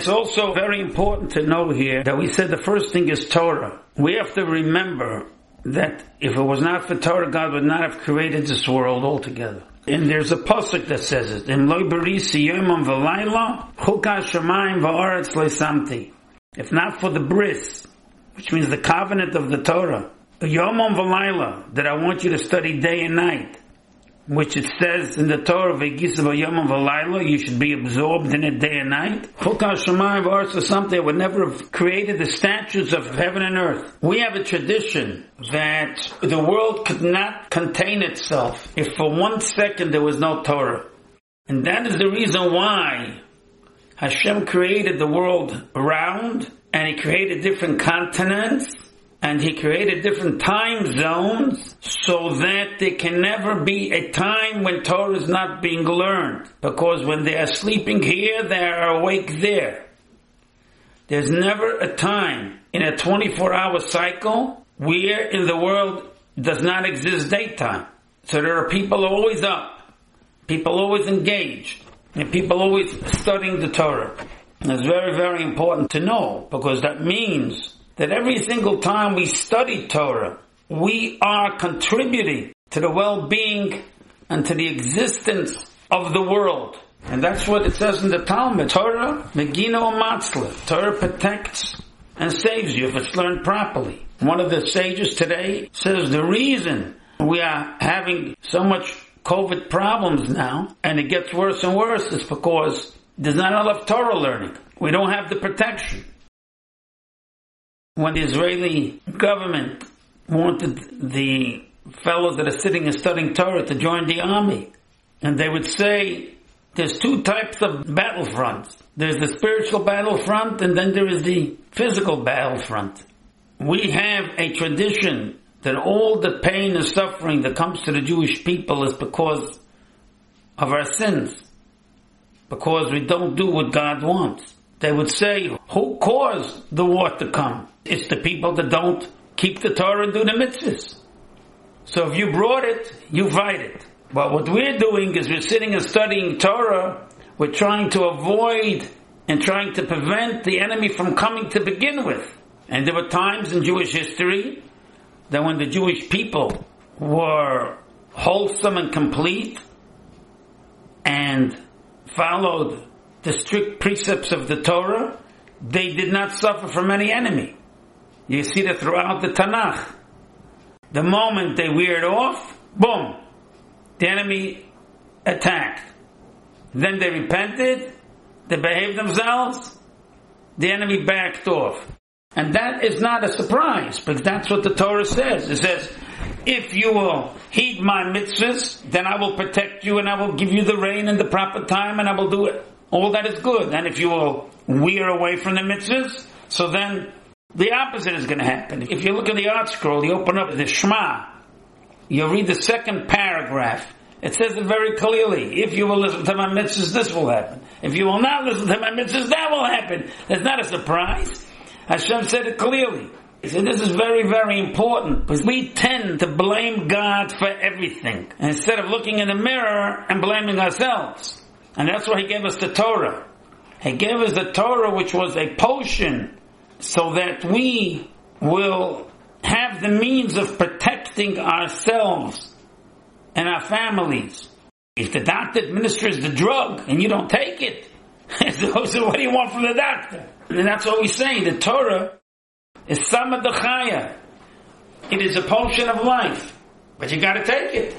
It's also very important to know here that we said the first thing is Torah. We have to remember that if it was not for Torah, God would not have created this world altogether. And there's a pasuk that says it. In loy berisi yomam v'layla, chuka shemayim v'aretz lesamti. If not for the bris, which means the covenant of the Torah, yomam v'layla, that I want you to study day and night, which it says in the Torah, Ve'gisa Yom V'layla, you should be absorbed in it day and night. Chukah Shemayim V'aretz or something that would never have created the statutes of heaven and earth. We have a tradition that the world could not contain itself if for one second there was no Torah. And that is the reason why Hashem created the world round and He created different continents and he created different time zones so that there can never be a time when Torah is not being learned. Because when they are sleeping here, they are awake there. There's never a time in a 24 hour cycle where in the world does not exist daytime. So there are people always up, people always engaged, and people always studying the Torah. And It's very, very important to know because that means that every single time we study Torah, we are contributing to the well-being and to the existence of the world. And that's what it says in the Talmud. Torah, Megino Matzla. Torah protects and saves you if it's learned properly. One of the sages today says the reason we are having so much COVID problems now, and it gets worse and worse, is because there's not enough Torah learning. We don't have the protection when the Israeli government wanted the fellows that are sitting and studying Torah to join the army. And they would say, there's two types of battlefronts. There's the spiritual battlefront and then there is the physical battlefront. We have a tradition that all the pain and suffering that comes to the Jewish people is because of our sins. Because we don't do what God wants. They would say, who caused the war to come? It's the people that don't keep the Torah and do the mitzvahs. So if you brought it, you fight it. But what we're doing is we're sitting and studying Torah. We're trying to avoid and trying to prevent the enemy from coming to begin with. And there were times in Jewish history that when the Jewish people were wholesome and complete and followed the strict precepts of the Torah, they did not suffer from any enemy. You see that throughout the Tanakh. The moment they weared off, boom, the enemy attacked. Then they repented, they behaved themselves, the enemy backed off. And that is not a surprise, because that's what the Torah says. It says, if you will heed my mitzvahs, then I will protect you and I will give you the rain in the proper time and I will do it. Oh, All that is good. And if you will wear away from the mitzvahs, so then the opposite is going to happen. If you look at the ArtScroll, you open up the Shema, you read the second paragraph. It says it very clearly. If you will listen to my mitzvahs, this will happen. If you will not listen to my mitzvahs, that will happen. It's not a surprise. Hashem said it clearly. He said this is very, very important because we tend to blame God for everything instead of looking in the mirror and blaming ourselves. And that's why He gave us the Torah. He gave us the Torah, which was a potion so that we will have the means of protecting ourselves and our families. If the doctor administers the drug and you don't take it, so, what do you want from the doctor? And that's what we're saying. The Torah is Samad It is a potion of life. But you gotta take it.